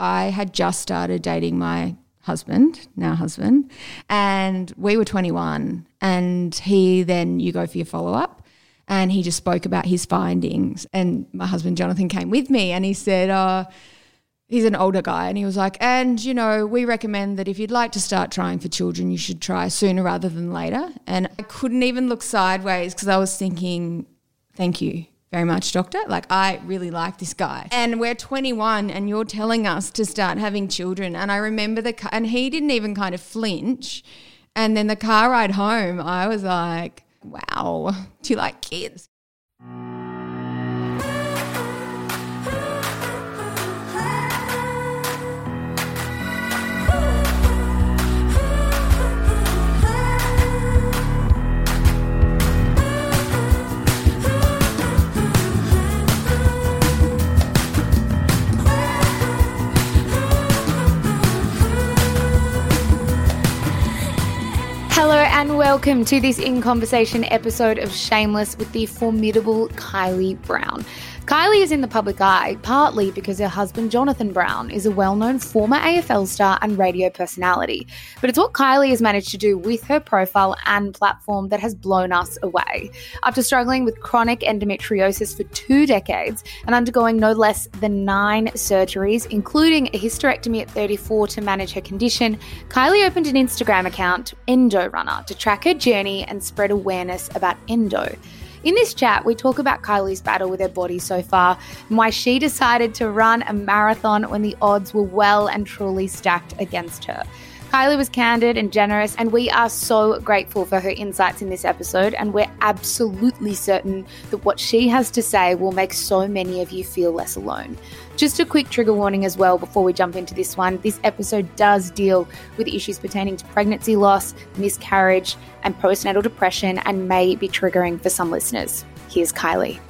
I had just started dating my husband, now husband, and we were 21. And he then, you go for your follow up. And he just spoke about his findings. And my husband, Jonathan, came with me and he said, uh, he's an older guy and he was like and you know we recommend that if you'd like to start trying for children you should try sooner rather than later and i couldn't even look sideways because i was thinking thank you very much doctor. Like i really like this guy. And we're 21 and you're telling us to start having children. And i remember the and he didn't even kind of flinch. And then the car ride home i was like wow. Do you like kids and welcome to this In Conversation episode of Shameless with the formidable Kylie Brown. Kylie is in the public eye partly because her husband Jonathan Brown is a well known former AFL star and radio personality. But it's what Kylie has managed to do with her profile and platform that has blown us away. After struggling with chronic endometriosis for two decades and undergoing no less than nine surgeries, including a hysterectomy at 34 to manage her condition, Kylie opened an Instagram account, Endo Runner, to track her journey and spread awareness about endo. In this chat, we talk about Kylie's battle with her body so far and why she decided to run a marathon when the odds were well and truly stacked against her. Kylie was candid and generous, and we are so grateful for her insights in this episode. And we're absolutely certain that what she has to say will make so many of you feel less alone. Just a quick trigger warning as well before we jump into this one this episode does deal with issues pertaining to pregnancy loss, miscarriage, and postnatal depression, and may be triggering for some listeners. Here's Kylie.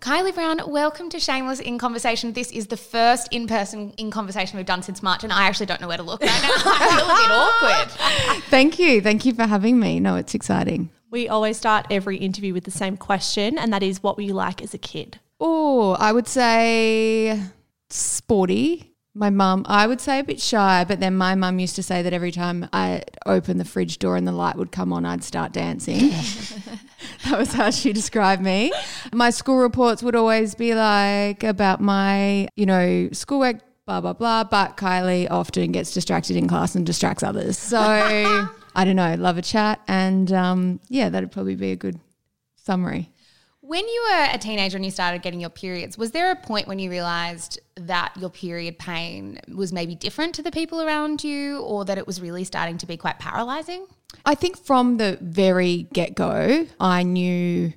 Kylie Brown, welcome to Shameless in Conversation. This is the first in person in conversation we've done since March, and I actually don't know where to look right now. I feel a bit awkward. Thank you. Thank you for having me. No, it's exciting. We always start every interview with the same question, and that is what were you like as a kid? Oh, I would say sporty. My mum, I would say a bit shy, but then my mum used to say that every time I opened the fridge door and the light would come on, I'd start dancing. that was how she described me. My school reports would always be like about my, you know, schoolwork, blah, blah, blah. But Kylie often gets distracted in class and distracts others. So I don't know, love a chat. And um, yeah, that'd probably be a good summary. When you were a teenager and you started getting your periods, was there a point when you realized that your period pain was maybe different to the people around you or that it was really starting to be quite paralyzing? I think from the very get go, I knew.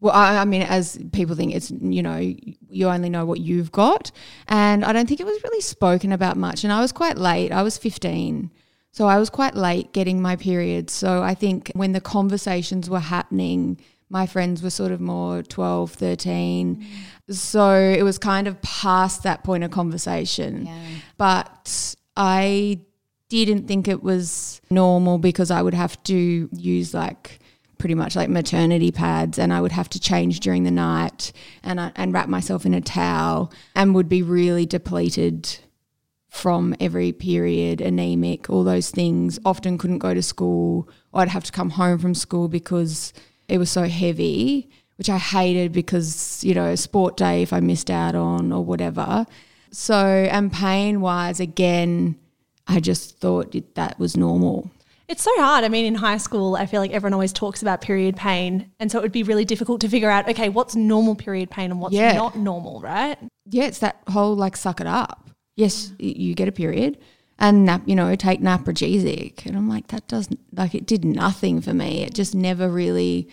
Well, I, I, mean, as people think, it's, you know, you only know what you've got. And I don't think it was really spoken about much. And I was quite late. I was 15. So I was quite late getting my period. So I think when the conversations were happening, my friends were sort of more 12, 13. Mm. So it was kind of past that point of conversation. Yeah. But I didn't think it was normal because I would have to use like pretty much like maternity pads and I would have to change during the night and I, and wrap myself in a towel and would be really depleted from every period, anemic, all those things. Often couldn't go to school I'd have to come home from school because it was so heavy, which I hated because, you know, sport day if I missed out on or whatever. So, and pain wise, again, I just thought it, that was normal. It's so hard. I mean, in high school, I feel like everyone always talks about period pain. And so it would be really difficult to figure out, okay, what's normal period pain and what's yeah. not normal, right? Yeah, it's that whole like suck it up. Yes, you get a period and nap, you know, take naprogesic. And I'm like, that doesn't, like, it did nothing for me. It just never really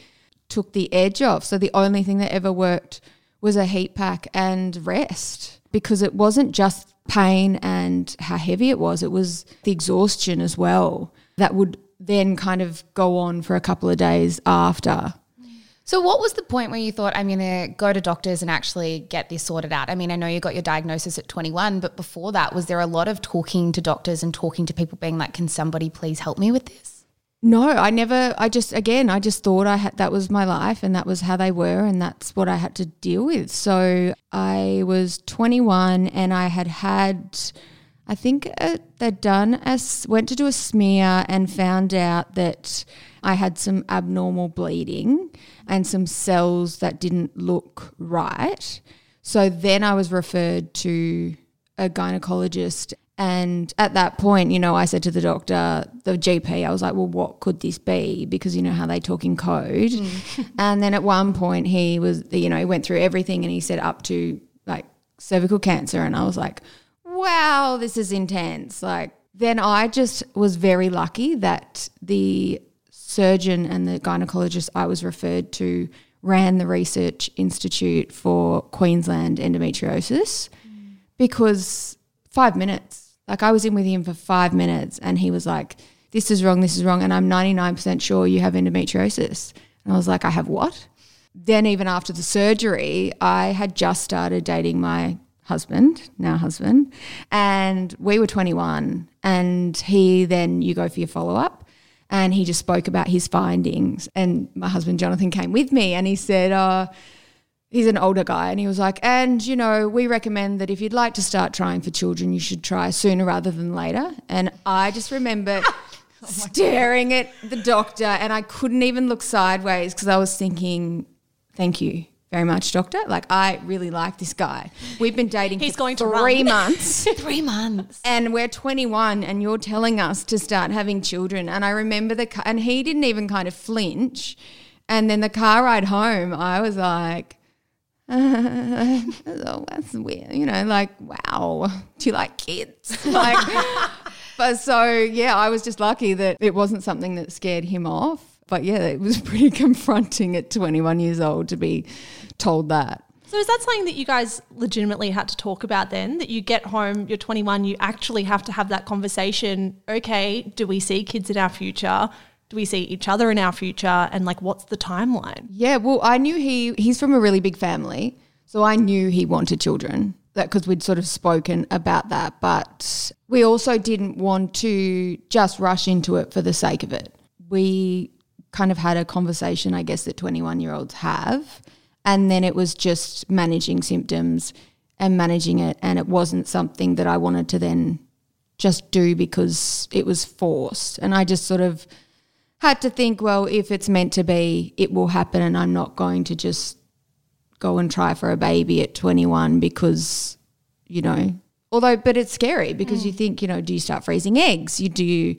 took the edge off. So the only thing that ever worked was a heat pack and rest because it wasn't just pain and how heavy it was, it was the exhaustion as well that would then kind of go on for a couple of days after. So, what was the point where you thought, I'm going to go to doctors and actually get this sorted out? I mean, I know you got your diagnosis at 21, but before that, was there a lot of talking to doctors and talking to people being like, can somebody please help me with this? No, I never. I just again, I just thought I had that was my life, and that was how they were, and that's what I had to deal with. So I was 21, and I had had, I think uh, they'd done a went to do a smear and found out that I had some abnormal bleeding and some cells that didn't look right. So then I was referred to a gynecologist and at that point, you know, I said to the doctor, the GP, I was like, well, what could this be? Because you know how they talk in code. Mm. and then at one point, he was, you know, he went through everything and he said up to like cervical cancer. And I was like, wow, this is intense. Like, then I just was very lucky that the surgeon and the gynecologist I was referred to ran the research institute for Queensland endometriosis mm. because five minutes like I was in with him for five minutes and he was like, this is wrong, this is wrong. And I'm 99% sure you have endometriosis. And I was like, I have what? Then, even after the surgery, I had just started dating my husband, now husband, and we were 21. And he then, you go for your follow up. And he just spoke about his findings. And my husband, Jonathan, came with me and he said, uh, he's an older guy and he was like and you know we recommend that if you'd like to start trying for children you should try sooner rather than later and i just remember oh staring at the doctor and i couldn't even look sideways because i was thinking thank you very much doctor like i really like this guy we've been dating he's for going three months three months and we're 21 and you're telling us to start having children and i remember the and he didn't even kind of flinch and then the car ride home i was like oh, that's weird. You know, like, wow, do you like kids? Like, but so, yeah, I was just lucky that it wasn't something that scared him off. But yeah, it was pretty confronting at 21 years old to be told that. So is that something that you guys legitimately had to talk about then? That you get home, you're 21, you actually have to have that conversation. Okay, do we see kids in our future? do we see each other in our future and like what's the timeline yeah well i knew he he's from a really big family so i knew he wanted children that because we'd sort of spoken about that but we also didn't want to just rush into it for the sake of it we kind of had a conversation i guess that 21 year olds have and then it was just managing symptoms and managing it and it wasn't something that i wanted to then just do because it was forced and i just sort of had to think, well, if it's meant to be, it will happen, and I'm not going to just go and try for a baby at 21 because, you know, although, but it's scary because mm. you think, you know, do you start freezing eggs? You do.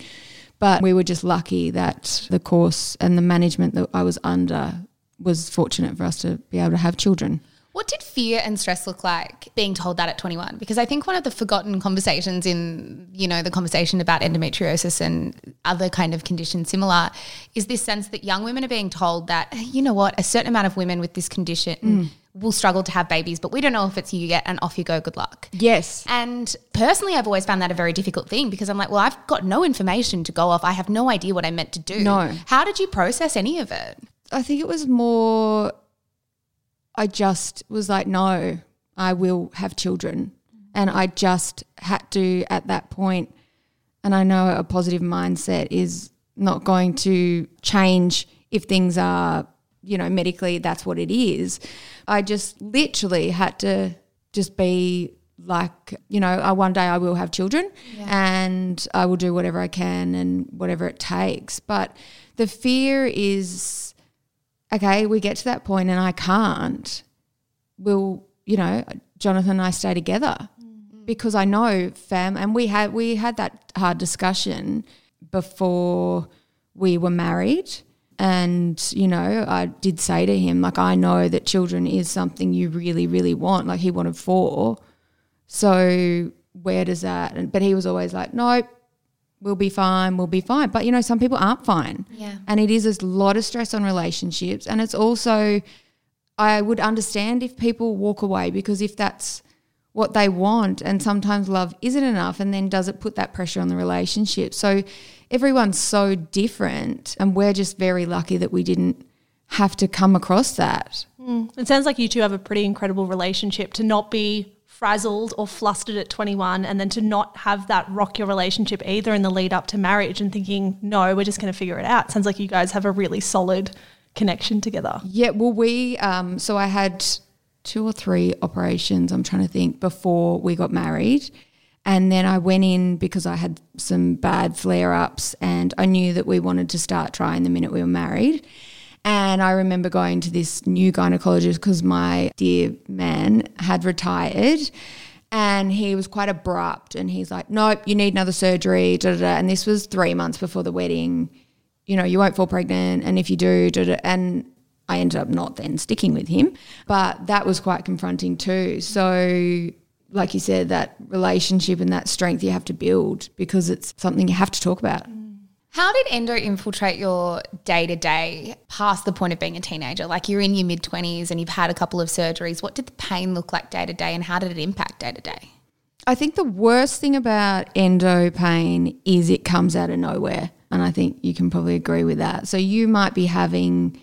But we were just lucky that the course and the management that I was under was fortunate for us to be able to have children. What did fear and stress look like being told that at 21? Because I think one of the forgotten conversations in, you know, the conversation about endometriosis and other kind of conditions similar is this sense that young women are being told that, you know what, a certain amount of women with this condition mm. will struggle to have babies, but we don't know if it's you yet and off you go, good luck. Yes. And personally, I've always found that a very difficult thing because I'm like, well, I've got no information to go off. I have no idea what I meant to do. No. How did you process any of it? I think it was more I just was like, no, I will have children. And I just had to at that point, and I know a positive mindset is not going to change if things are, you know, medically that's what it is. I just literally had to just be like, you know, uh, one day I will have children yeah. and I will do whatever I can and whatever it takes. But the fear is okay, we get to that point and I can't, we'll, you know, Jonathan and I stay together. Mm-hmm. because I know fam and we had we had that hard discussion before we were married. And you know I did say to him like I know that children is something you really really want like he wanted four so where does that but he was always like nope we'll be fine, we'll be fine. But you know, some people aren't fine. Yeah. And it is a lot of stress on relationships. And it's also, I would understand if people walk away because if that's what they want, and sometimes love isn't enough, and then does it put that pressure on the relationship? So everyone's so different. And we're just very lucky that we didn't have to come across that. Mm. It sounds like you two have a pretty incredible relationship to not be frazzled or flustered at 21 and then to not have that rock your relationship either in the lead up to marriage and thinking, no, we're just going to figure it out. Sounds like you guys have a really solid connection together. Yeah, well, we, um, so I had two or three operations, I'm trying to think, before we got married. And then I went in because I had some bad flare ups and I knew that we wanted to start trying the minute we were married. And I remember going to this new gynecologist because my dear man had retired and he was quite abrupt and he's like, Nope, you need another surgery. Da, da, da. And this was three months before the wedding. You know, you won't fall pregnant. And if you do, da, da. and I ended up not then sticking with him. But that was quite confronting too. So, like you said, that relationship and that strength you have to build because it's something you have to talk about. How did endo infiltrate your day to day past the point of being a teenager? Like you're in your mid 20s and you've had a couple of surgeries. What did the pain look like day to day and how did it impact day to day? I think the worst thing about endo pain is it comes out of nowhere. And I think you can probably agree with that. So you might be having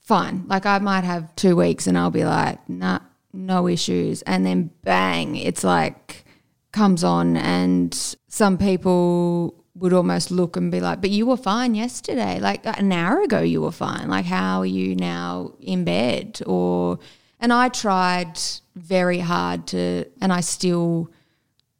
fine. Like I might have two weeks and I'll be like, nah, no issues. And then bang, it's like comes on and some people would almost look and be like, but you were fine yesterday. Like uh, an hour ago, you were fine. Like, how are you now in bed? Or, and I tried very hard to, and I still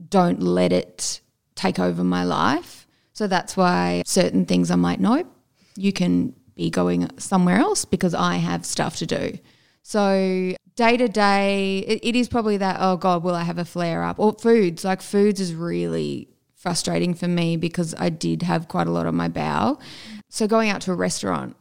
don't let it take over my life. So that's why certain things I'm like, nope, you can be going somewhere else because I have stuff to do. So day to day, it is probably that, oh God, will I have a flare up? Or foods, like foods is really frustrating for me because I did have quite a lot on my bowel. So going out to a restaurant,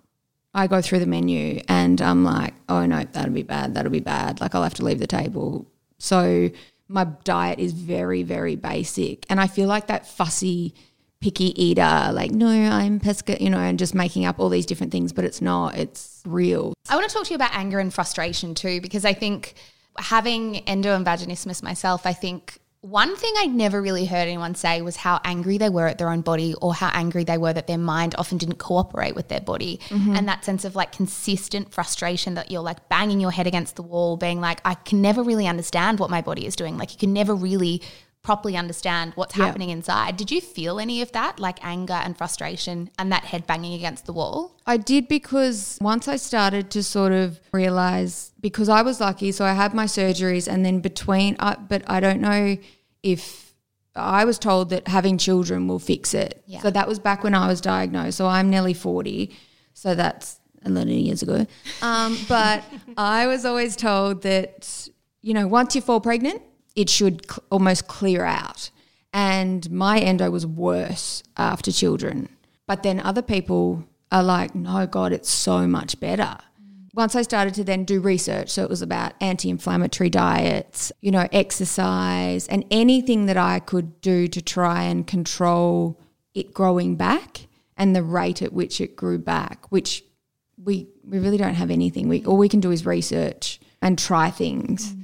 I go through the menu and I'm like, oh no, that'll be bad, that'll be bad. Like I'll have to leave the table. So my diet is very, very basic. And I feel like that fussy, picky eater, like, no, I'm pesca, you know, and just making up all these different things, but it's not, it's real. I want to talk to you about anger and frustration too, because I think having endo and vaginismus myself, I think one thing I'd never really heard anyone say was how angry they were at their own body or how angry they were that their mind often didn't cooperate with their body. Mm-hmm. And that sense of like consistent frustration that you're like banging your head against the wall, being like, I can never really understand what my body is doing. Like, you can never really properly understand what's yeah. happening inside. Did you feel any of that, like anger and frustration and that head banging against the wall? I did because once I started to sort of realize, because I was lucky, so I had my surgeries and then between, uh, but I don't know if I was told that having children will fix it. Yeah. So that was back when I was diagnosed. So I'm nearly 40. So that's 11 years ago. Um, but I was always told that, you know, once you fall pregnant, it should cl- almost clear out. And my endo was worse after children. But then other people are like, no, God, it's so much better once I started to then do research, so it was about anti inflammatory diets, you know, exercise, and anything that I could do to try and control it growing back and the rate at which it grew back, which we, we really don't have anything. We, all we can do is research and try things.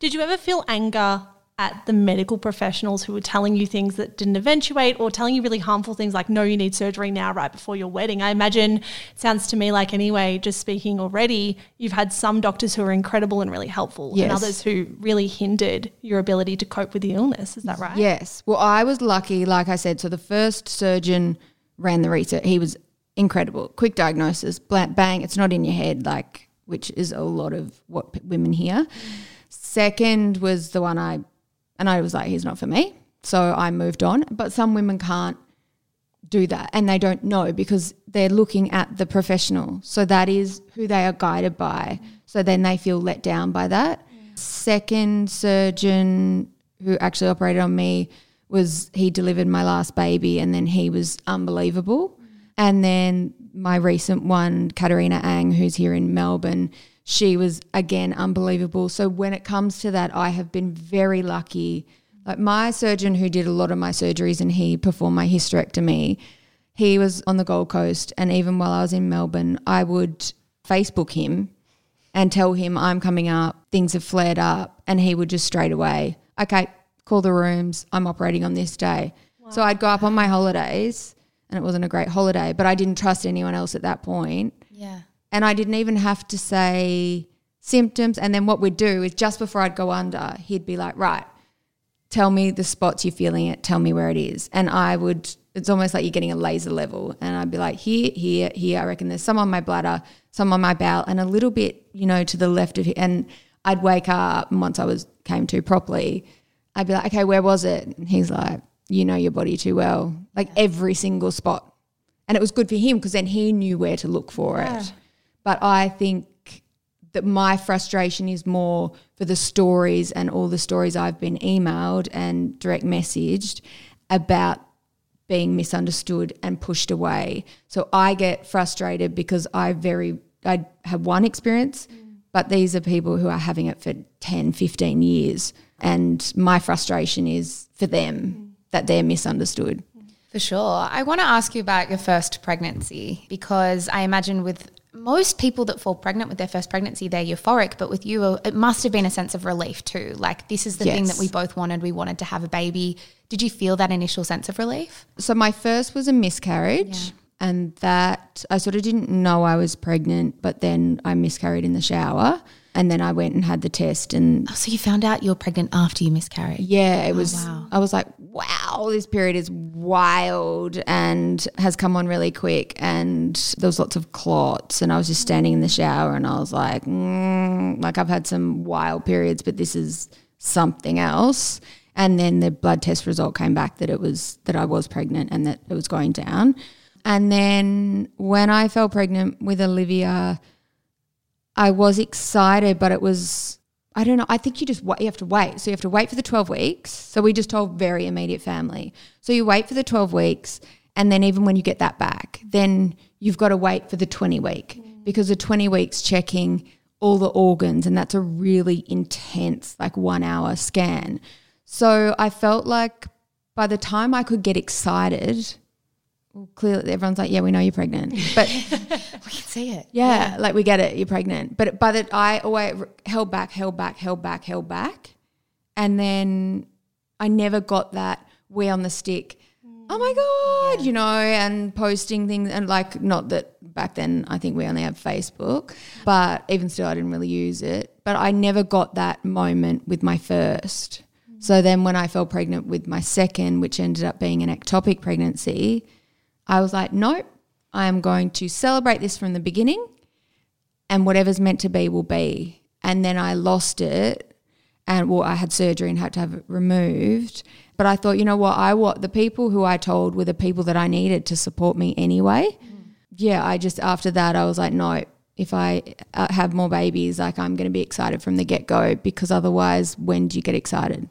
Did you ever feel anger at the medical professionals who were telling you things that didn't eventuate or telling you really harmful things like, no, you need surgery now, right before your wedding. I imagine it sounds to me like, anyway, just speaking already, you've had some doctors who are incredible and really helpful, yes. and others who really hindered your ability to cope with the illness. Is that right? Yes. Well, I was lucky, like I said. So the first surgeon ran the research. He was incredible. Quick diagnosis, bang, it's not in your head, like, which is a lot of what women hear. Second was the one I and I was like, he's not for me. So I moved on. But some women can't do that and they don't know because they're looking at the professional. So that is who they are guided by. So then they feel let down by that. Yeah. Second surgeon who actually operated on me was he delivered my last baby and then he was unbelievable. Mm. And then my recent one, Katarina Ang, who's here in Melbourne, she was again unbelievable. So when it comes to that, I have been very lucky. Like my surgeon who did a lot of my surgeries and he performed my hysterectomy, he was on the Gold Coast and even while I was in Melbourne, I would Facebook him and tell him I'm coming up, things have flared up, and he would just straight away, okay, call the rooms, I'm operating on this day. Wow. So I'd go up on my holidays and it wasn't a great holiday, but I didn't trust anyone else at that point. Yeah. And I didn't even have to say, symptoms. And then what we'd do is just before I'd go under, he'd be like, right, tell me the spots you're feeling it, tell me where it is. And I would, it's almost like you're getting a laser level. And I'd be like, here, here, here. I reckon there's some on my bladder, some on my bowel, and a little bit, you know, to the left of here. And I'd wake up and once I was came to properly, I'd be like, okay, where was it? And he's like, you know your body too well. Like every single spot. And it was good for him because then he knew where to look for it. But I think that my frustration is more for the stories and all the stories I've been emailed and direct messaged about being misunderstood and pushed away. So I get frustrated because I very I have one experience, but these are people who are having it for 10, 15 years and my frustration is for them that they're misunderstood. For sure. I want to ask you about your first pregnancy because I imagine with most people that fall pregnant with their first pregnancy, they're euphoric, but with you, uh, it must have been a sense of relief too. Like, this is the thing that we both wanted. We wanted to have a baby. Did you feel that initial sense of relief? So my first was a miscarriage, and that I sort of didn't know I was pregnant, but then I miscarried in the shower, and then I went and had the test, and Oh, so you found out you were pregnant after you miscarried. yeah, it was. wow. I was like, wow, this period is wild and has come on really quick, and there was lots of clots, and I was just standing in the shower, and I was like, mm, like I've had some wild periods, but this is something else. And then the blood test result came back that it was that I was pregnant and that it was going down. And then when I fell pregnant with Olivia, I was excited, but it was I don't know. I think you just wait, you have to wait. So you have to wait for the 12 weeks. So we just told very immediate family. So you wait for the 12 weeks and then even when you get that back, then you've got to wait for the 20 week mm. because the 20 weeks checking all the organs and that's a really intense like 1 hour scan. So I felt like by the time I could get excited, well, clearly everyone's like, yeah, we know you're pregnant. But We can see it. yeah, like we get it, you're pregnant. But by the I always held back, held back, held back, held back, and then I never got that we on the stick. Oh my mm, god, you know, and posting things and like not that back then I think we only had Facebook, but even still I didn't really use it. But I never got that moment with my first. Mm. So then when I fell pregnant with my second, which ended up being an ectopic pregnancy, I was like, nope, I am going to celebrate this from the beginning and whatever's meant to be will be. And then I lost it and well, I had surgery and had to have it removed. But I thought, you know what, I what the people who I told were the people that I needed to support me anyway. Yeah, I just after that I was like, no, if I uh, have more babies, like I'm going to be excited from the get go because otherwise, when do you get excited?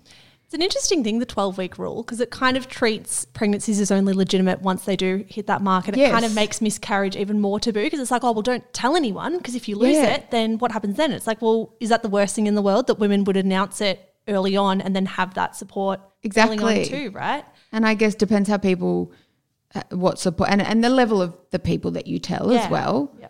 It's an interesting thing, the 12 week rule, because it kind of treats pregnancies as only legitimate once they do hit that mark. And it kind of makes miscarriage even more taboo because it's like, oh, well, don't tell anyone because if you lose Yeah. it, then what happens then? It's like, well, is that the worst thing in the world that women would announce it early on and then have that support Exactly. too, right? And I guess depends how people, uh, what support, and, and the level of the people that you tell Yeah. as well. Yeah.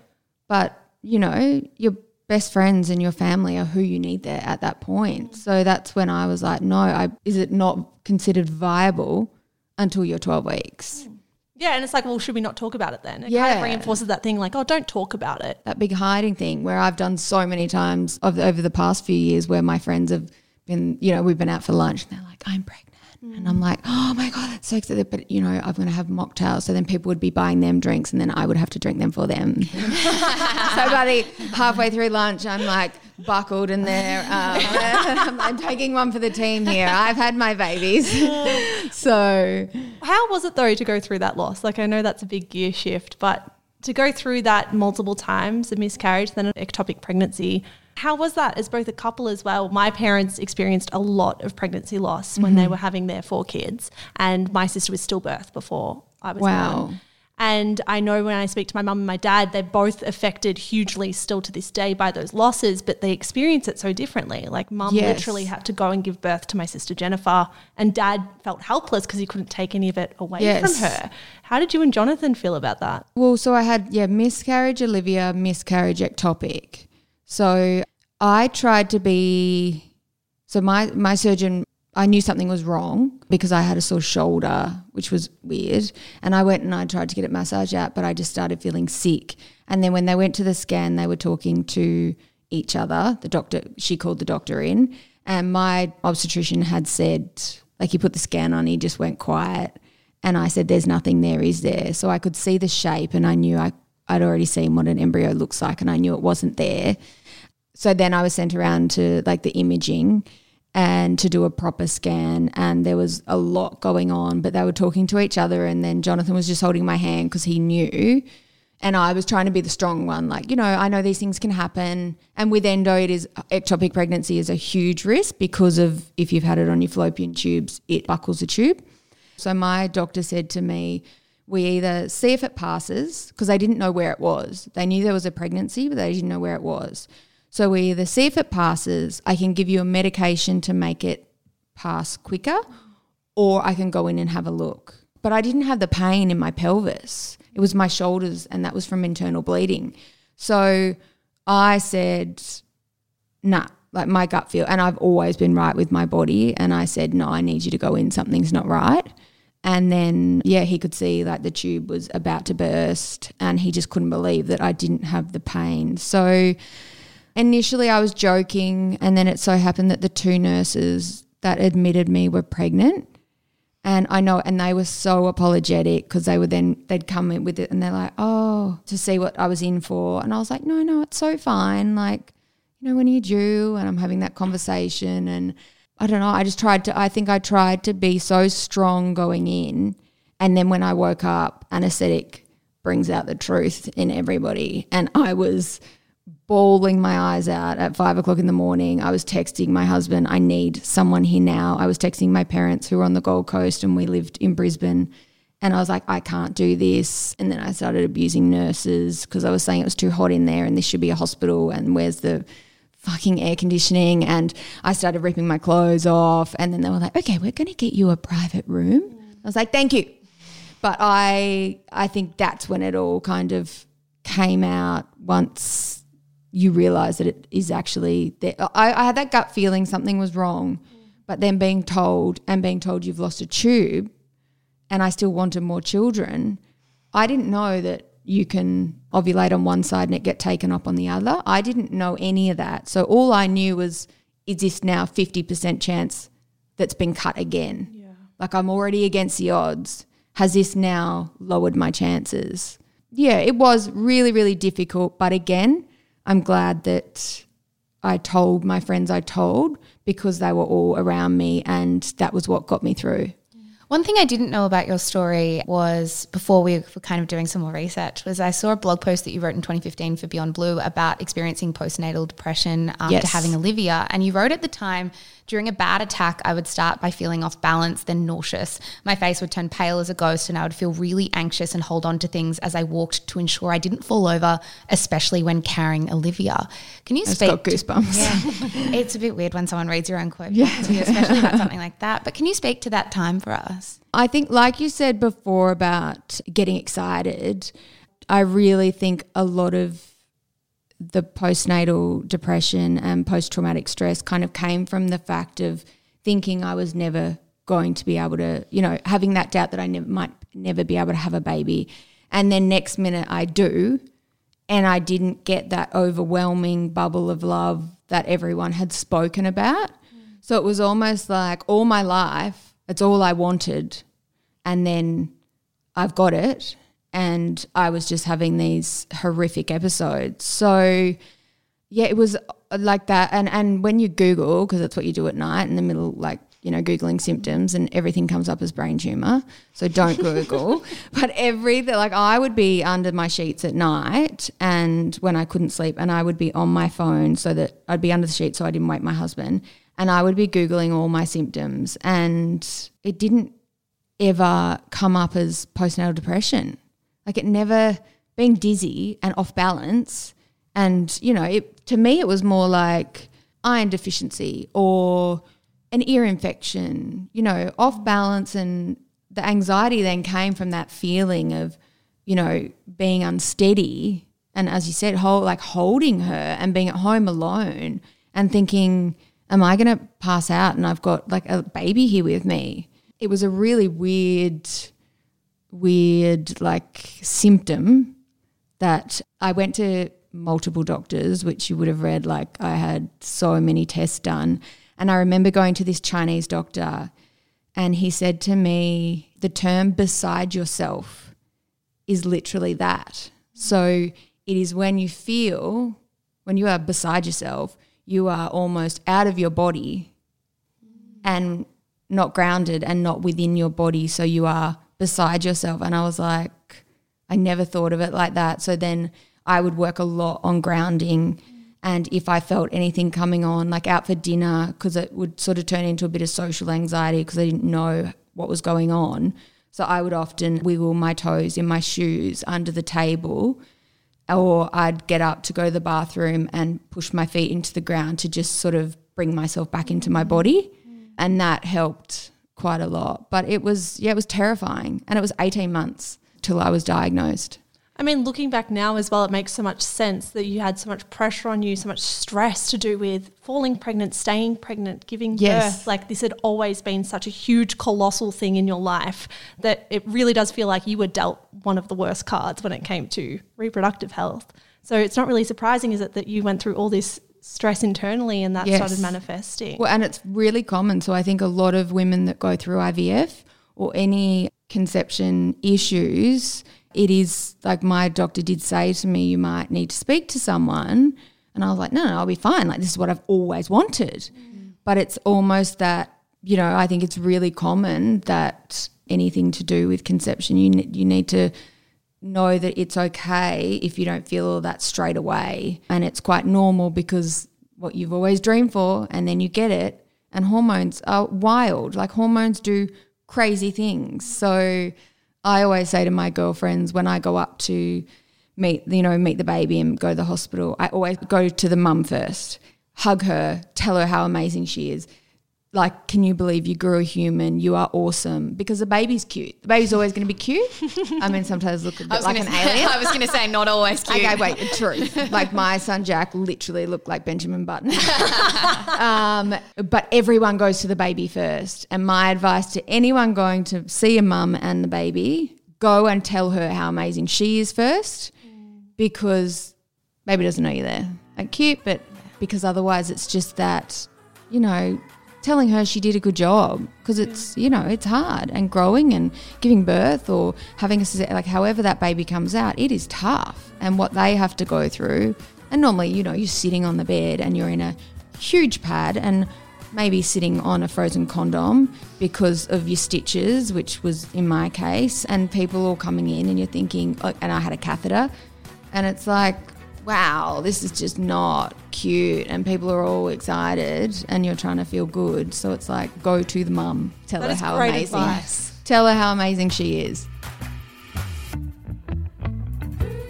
But, you know, your best friends and your family are who you need there at that point. Mm. So that's when I was like, no, I, is it not considered viable until you're 12 weeks? Mm. Yeah. And it's like, well, should we not talk about it then? It kind Yeah. of reinforces that thing like, oh, don't talk about it. That big hiding thing where I've done so many times of, over the past few years where my friends have been, you know, we've been out for lunch and they're like, I'm pregnant. And I'm like, oh my God, that's so excited. But, you know, I'm going to have mocktails. So then people would be buying them drinks and then I would have to drink them for them. so by the halfway through lunch, I'm like buckled in there. Um, I'm, I'm taking one for the team here. I've had my babies. so How was it though to go through that loss? Like I know that's a big gear shift, but to go through that multiple times, a miscarriage, then an ectopic pregnancy, how was that as both a couple as well? My parents experienced a lot of pregnancy loss when they mm-hmm. were having their four kids, and my sister was stillbirth before I was Wow. born. And I know when I speak to my mum and my dad, they're both affected hugely still to this day by those losses, but they experience it so differently. Like mum Yes. literally had to go and give birth to my sister Jennifer, and dad felt helpless because he couldn't take any of it away Yes. from her. How did you and Jonathan feel about that? Well, so I had yeah miscarriage Olivia, miscarriage ectopic. So I tried to be so my my surgeon I knew something was wrong because I had a sore shoulder, which was weird. And I went and I tried to get it massaged out, but I just started feeling sick. And then when they went to the scan, they were talking to each other. The doctor, she called the doctor in, and my obstetrician had said, like, he put the scan on, he just went quiet. And I said, There's nothing there, is there? So I could see the shape, and I knew I, I'd already seen what an embryo looks like, and I knew it wasn't there. So then I was sent around to like the imaging and to do a proper scan and there was a lot going on but they were talking to each other and then Jonathan was just holding my hand because he knew and I was trying to be the strong one like you know I know these things can happen and with endo it is ectopic pregnancy is a huge risk because of if you've had it on your fallopian tubes it buckles the tube. So my doctor said to me we either see if it passes because they didn't know where it was. They knew there was a pregnancy but they didn't know where it was so we either see if it passes, I can give you a medication to make it pass quicker, or I can go in and have a look. But I didn't have the pain in my pelvis. It was my shoulders, and that was from internal bleeding. So I said, nah, like my gut feel. And I've always been right with my body. And I said, no, I need you to go in. Something's not right. And then, yeah, he could see like the tube was about to burst, and he just couldn't believe that I didn't have the pain. So, initially I was joking, and then it so happened that the two nurses that admitted me were pregnant. And I know, and they were so apologetic because they would then, they'd come in with it and they're like, oh, to see what I was in for. And I was like, no, no, it's so fine. Like, you know, when are you due? And I'm having that conversation. And I don't know, I just tried to, I think I tried to be so strong going in. And then when I woke up, anesthetic brings out the truth in everybody. And I was, bawling my eyes out at five o'clock in the morning. I was texting my husband, I need someone here now. I was texting my parents who were on the Gold Coast and we lived in Brisbane. And I was like, I can't do this. And then I started abusing nurses because I was saying it was too hot in there and this should be a hospital and where's the fucking air conditioning. And I started ripping my clothes off. And then they were like, okay, we're going to get you a private room. I was like, thank you. But I, I think that's when it all kind of came out once you realize that it is actually there. I, I had that gut feeling something was wrong, but then being told and being told you've lost a tube and I still wanted more children, I didn't know that you can ovulate on one side and it get taken up on the other. I didn't know any of that. So all I knew was, is this now 50% chance that's been cut again? Yeah. Like I'm already against the odds. Has this now lowered my chances? Yeah, it was really, really difficult. But again, I'm glad that I told my friends I told because they were all around me and that was what got me through. One thing I didn't know about your story was before we were kind of doing some more research was I saw a blog post that you wrote in 2015 for Beyond Blue about experiencing postnatal depression after yes. having Olivia and you wrote at the time during a bad attack, I would start by feeling off balance, then nauseous. My face would turn pale as a ghost, and I would feel really anxious and hold on to things as I walked to ensure I didn't fall over, especially when carrying Olivia. Can you I've speak? Got goosebumps. Yeah, it's a bit weird when someone reads your own quote, yeah. you, especially about something like that. But can you speak to that time for us? I think, like you said before about getting excited, I really think a lot of the postnatal depression and post traumatic stress kind of came from the fact of thinking I was never going to be able to, you know, having that doubt that I never, might never be able to have a baby. And then next minute I do. And I didn't get that overwhelming bubble of love that everyone had spoken about. Mm. So it was almost like all my life, it's all I wanted. And then I've got it and I was just having these horrific episodes. So yeah, it was uh, like that. And and when you Google, because that's what you do at night in the middle, like you know, googling symptoms, and everything comes up as brain tumor. So don't Google. but every like I would be under my sheets at night, and when I couldn't sleep, and I would be on my phone so that I'd be under the sheet so I didn't wake my husband, and I would be googling all my symptoms, and it didn't ever come up as postnatal depression like it never being dizzy and off balance. And, you know, it, to me, it was more like iron deficiency or an ear infection, you know, off balance. And the anxiety then came from that feeling of, you know, being unsteady. And as you said, hold, like holding her and being at home alone and thinking, am I going to pass out and I've got like a baby here with me? It was a really weird weird like symptom that I went to multiple doctors, which you would have read. Like I had so many tests done. And I remember going to this Chinese doctor, and he said to me, the term beside yourself is literally that. So it is when you feel, when you are beside yourself, you are almost out of your body and not grounded and not within your body. So you are beside yourself. And I was like, I never thought of it like that. So then I would work a lot on grounding. And if I felt anything coming on, like out for dinner, because it would sort of turn into a bit of social anxiety because I didn't know what was going on. So I would often wiggle my toes in my shoes under the table, or I'd get up to go to the bathroom and push my feet into the ground to just sort of bring myself back into my body. And that helped quite a lot. But it was, yeah, it was terrifying. And it was 18 months till I was diagnosed. I mean, looking back now as well, it makes so much sense that you had so much pressure on you, so much stress to do with falling pregnant, staying pregnant, giving Yes. birth. Like this had always been such a huge, colossal thing in your life that it really does feel like you were dealt one of the worst cards when it came to reproductive health. So it's not really surprising, is it, that you went through all this stress internally and that Yes. started manifesting? Well, and it's really common. So I think a lot of women that go through IVF or any conception issues, it is like my doctor did say to me, you might need to speak to someone. And I was like, no, no, I'll be fine. Like, this is what I've always wanted. Mm. But it's almost that, you know, I think it's really common that anything to do with conception, you, you need to know that it's okay if you don't feel all that straight away. And it's quite normal because what you've always dreamed for, and then you get it. And hormones are wild. Like hormones do crazy things. So I always say to my girlfriends when I go up to meet, you know, meet the baby and go to the hospital, I always go to the mum first, hug her, tell her how amazing she is. Like, can you believe you grew a human? You are awesome because the baby's cute. The baby's always going to be cute. I mean, sometimes look a bit like an say, alien. I was going to say not always cute. Okay, wait, true. Like my son Jack literally looked like Benjamin Button. um, but everyone goes to the baby first. And my advice to anyone going to see a mum and the baby, go and tell her how amazing she is first because baby doesn't know you're there. Like cute, but because otherwise it's just that, you know, telling her she did a good job because it's, you know, it's hard and growing and giving birth or having a, like however that baby comes out, it is tough and what they have to go through. And normally, you know, you're sitting on the bed and you're in a huge pad and maybe sitting on a frozen condom because of your stitches, which was in my case, and people all coming in and you're thinking, oh, and I had a catheter, and it's like, wow, this is just not cute, and people are all excited, and you're trying to feel good. So it's like, go to the mum, tell That her how great amazing, advice. tell her how amazing she is.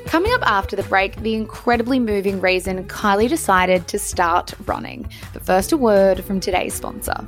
Coming up after the break, the incredibly moving reason Kylie decided to start running. But first, a word from today's sponsor.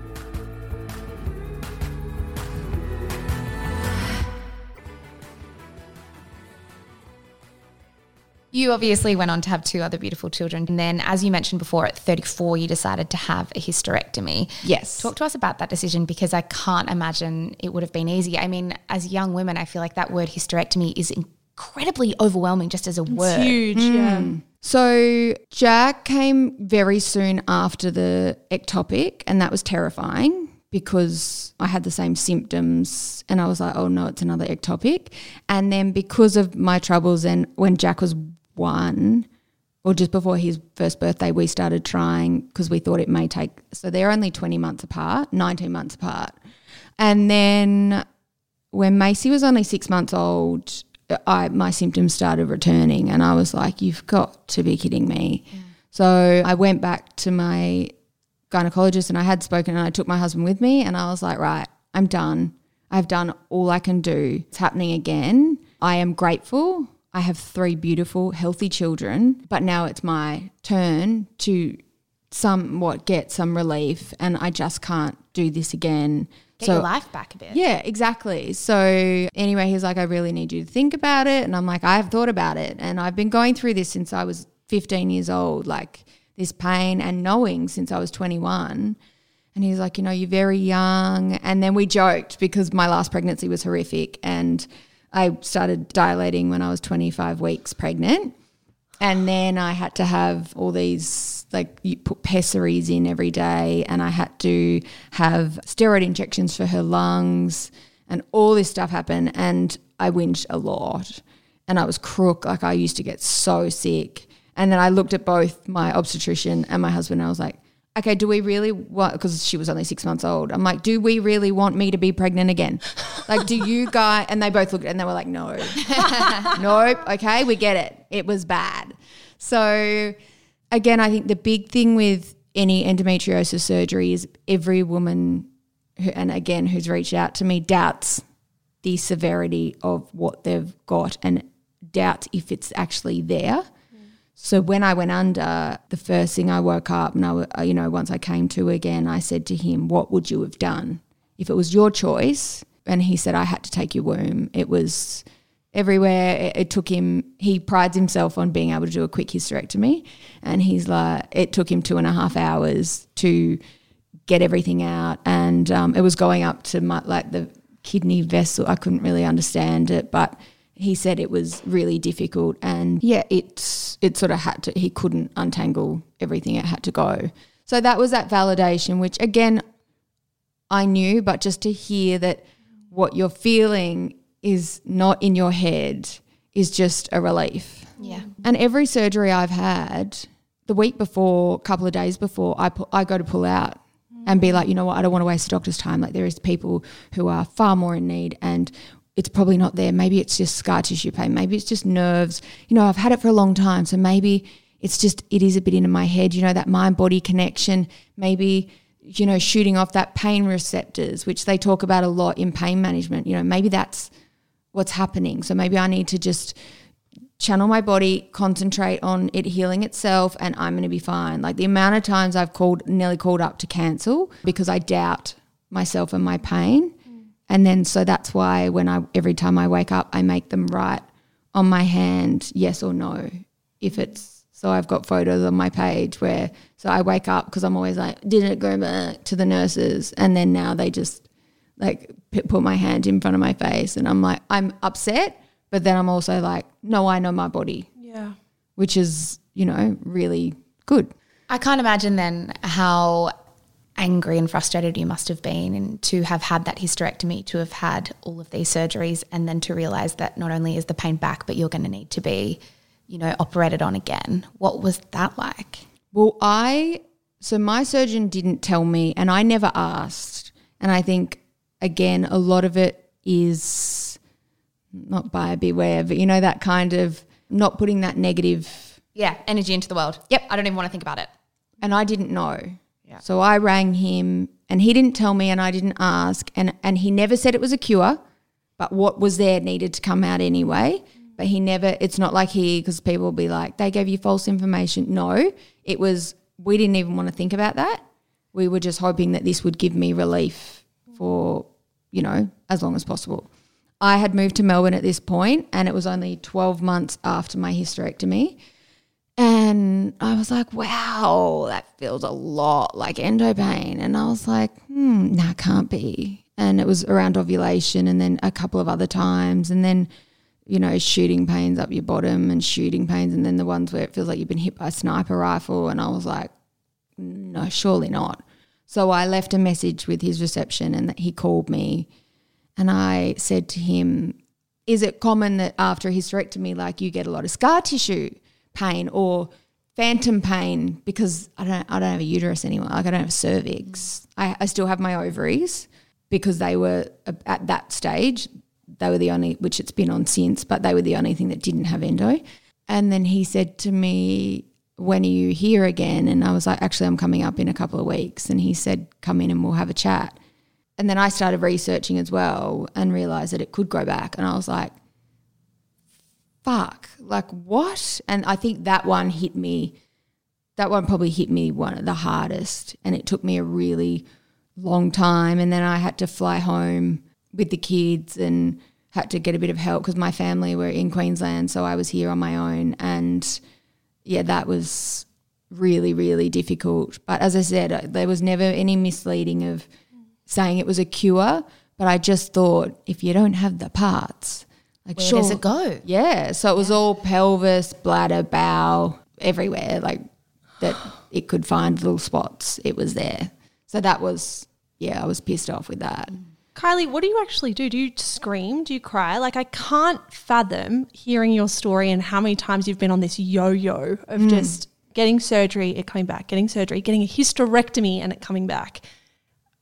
You obviously went on to have two other beautiful children. And then, as you mentioned before, at 34, you decided to have a hysterectomy. Yes. Talk to us about that decision because I can't imagine it would have been easy. I mean, as young women, I feel like that word hysterectomy is incredibly overwhelming just as a word. Huge, hmm. yeah. So Jack came very soon after the ectopic, and that was terrifying because I had the same symptoms, and I was like, "Oh no, it's another ectopic." And then because of my troubles, and when Jack was one, or just before his first birthday, we started trying because we thought it may take. So they're only twenty months apart, nineteen months apart, and then when Macy was only six months old, I my symptoms started returning, and I was like, "You've got to be kidding me!" So I went back to my gynecologist, and I had spoken, and I took my husband with me, and I was like, "Right, I'm done. I've done all I can do. It's happening again. I am grateful. I have three beautiful, healthy children, but now it's my turn to somewhat get some relief, and I just can't do this again." Get your life back a bit. Yeah, exactly. So anyway, he's like, I really need you to think about it. And I'm like, I have thought about it. And I've been going through this since I was 15 years old, like this pain and knowing since I was 21. And he's like, you know, you're very young. And then we joked because my last pregnancy was horrific. And I started dilating when I was 25 weeks pregnant. And then I had to have all these like you put pessaries in every day, and I had to have steroid injections for her lungs, and all this stuff happened. And I whinged a lot, and I was crook. Like I used to get so sick. And then I looked at both my obstetrician and my husband, and I was like, okay, do we really want, because she was only six months old. I'm like, do we really want me to be pregnant again? Like, do you guys, and they both looked and they were like, no, nope. Okay, we get it. It was bad. So, again, I think the big thing with any endometriosis surgery is every woman, who, and again, who's reached out to me, doubts the severity of what they've got and doubts if it's actually there. So when I went under, the first thing I woke up and I, uh, you know, once I came to again, I said to him, "What would you have done if it was your choice?" And he said, "I had to take your womb. It was everywhere. It, it took him. He prides himself on being able to do a quick hysterectomy, and he's like, it took him two and a half hours to get everything out, and um, it was going up to my like the kidney vessel. I couldn't really understand it, but." He said it was really difficult and yeah it's it sort of had to he couldn't untangle everything it had to go so that was that validation which again i knew but just to hear that what you're feeling is not in your head is just a relief Yeah. and every surgery I've had, the week before, a couple of days before, I pu- I go to pull out and be like, you know what, I don't want to waste the doctor's time. Like there is people who are far more in need, and it's probably not there. Maybe it's just scar tissue pain. Maybe it's just nerves. You know, I've had it for a long time, so maybe it's just it is a bit in my head. You know, that mind body connection. Maybe you know, shooting off that pain receptors, which they talk about a lot in pain management. You know, maybe that's what's happening. So maybe I need to just channel my body, concentrate on it healing itself, and I'm going to be fine. Like the amount of times I've called, nearly called up to cancel because I doubt myself and my pain. And then, so that's why when I, every time I wake up, I make them write on my hand, yes or no. If it's, so I've got photos on my page where, so I wake up because I'm always like, did it go back to the nurses? And then now they just like put my hand in front of my face and I'm like, I'm upset, but then I'm also like, no, I know my body, Yeah. which is, you know, really good. I can't imagine then how angry and frustrated you must have been and to have had that hysterectomy, to have had all of these surgeries, and then to realize that not only is the pain back, but you're going to need to be, you know, operated on again. What was that like? Well, I, so my surgeon didn't tell me and I never asked. And I think, again, a lot of it is not buyer beware, but you know, that kind of not putting that negative Yeah, energy into the world. Yep, I don't even want to think about it. and I didn't know. So I rang him and he didn't tell me and I didn't ask and and he never said it was a cure, but what was there needed to come out anyway. But he never it's not like he because people will be like they gave you false information. No, it was we didn't even want to think about that. We were just hoping that this would give me relief for, you know, as long as possible. I had moved to Melbourne at this point and it was only 12 months after my hysterectomy. And I was like, wow, that feels a lot like endo pain. And I was like, hmm, nah, can't be. And it was around ovulation and then a couple of other times. And then, you know, shooting pains up your bottom and shooting pains. And then the ones where it feels like you've been hit by a sniper rifle. And I was like, no, surely not. So I left a message with his reception and that he called me. And I said to him, is it common that after a hysterectomy, like you get a lot of scar tissue pain or phantom pain because I don't I don't have a uterus anymore. Like I don't have cervix. I, I still have my ovaries because they were at that stage. They were the only which it's been on since, but they were the only thing that didn't have endo. And then he said to me, "When are you here again?" And I was like, "Actually, I'm coming up in a couple of weeks." And he said, "Come in and we'll have a chat." And then I started researching as well and realized that it could grow back. And I was like, fuck, like what? And I think that one hit me, that one probably hit me one of the hardest. And it took me a really long time. And then I had to fly home with the kids and had to get a bit of help because my family were in Queensland. So I was here on my own. And yeah, that was really, really difficult. But as I said, uh, there was never any misleading of saying it was a cure. But I just thought if you don't have the parts, Like, Where sure. does it go? Yeah. So it was all pelvis, bladder, bowel, everywhere. Like that it could find little spots. It was there. So that was, yeah, I was pissed off with that. Mm. Kylie, what do you actually do? Do you scream? Do you cry? Like, I can't fathom hearing your story and how many times you've been on this yo yo of mm. just getting surgery, it coming back, getting surgery, getting a hysterectomy, and it coming back.